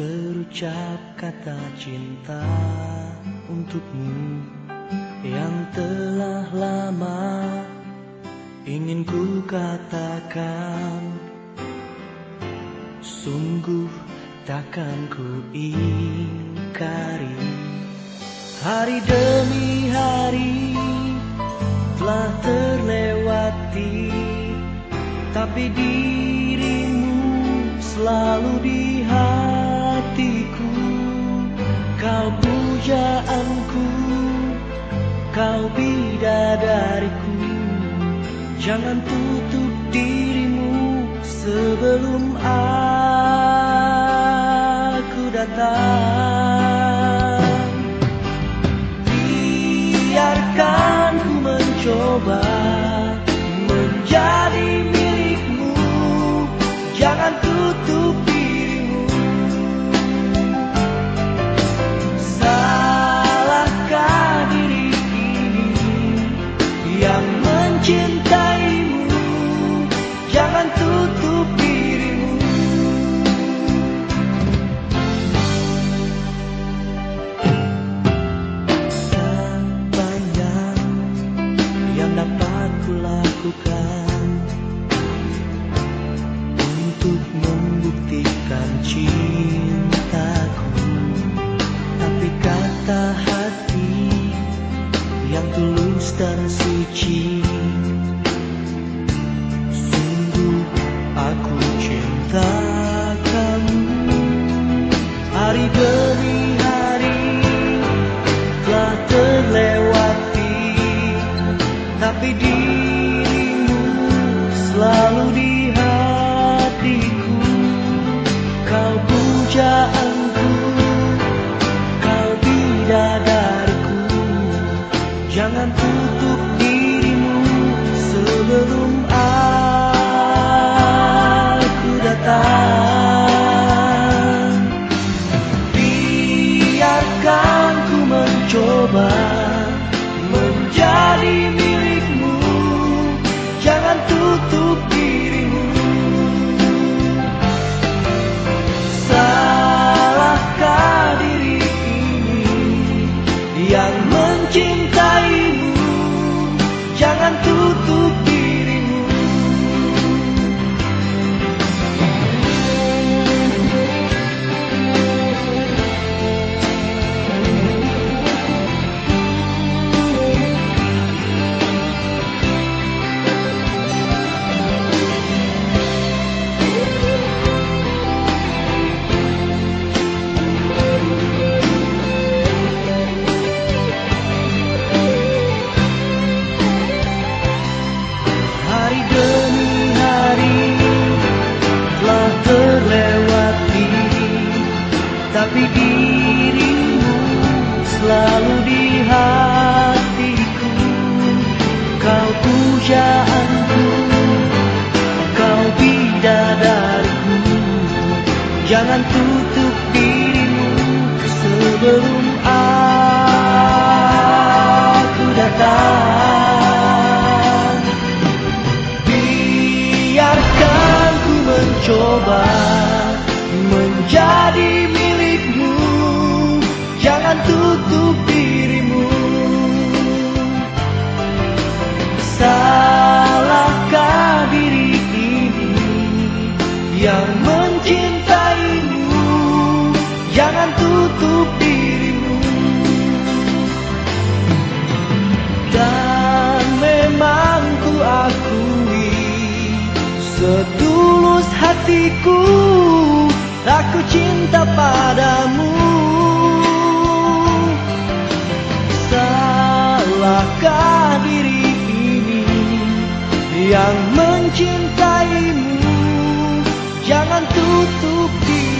Terucap kata cinta untukmu Yang telah lama ingin ku katakan. Sungguh takkan ku ingkari. Hari demi hari telah terlewati Tapi dirimu selalu di hatiku Kau pujaanku, kau bidadariku. Jangan tutup dirimu sebelum aku datang dapat kulakukan Untuk membuktikan cintaku. Tapi kata hati yang tulus dan suci Tutup dirimu sebelum aku datang. Biarkan ku mencoba Tapi dirimu selalu di hatiku. Kau pujaanku, kau bidadariku. Jangan tutup dirimu sebelum aku datang hatiku Aku cinta padamu. Salahkah diri ini Yang mencintaimu? Jangan tutup diri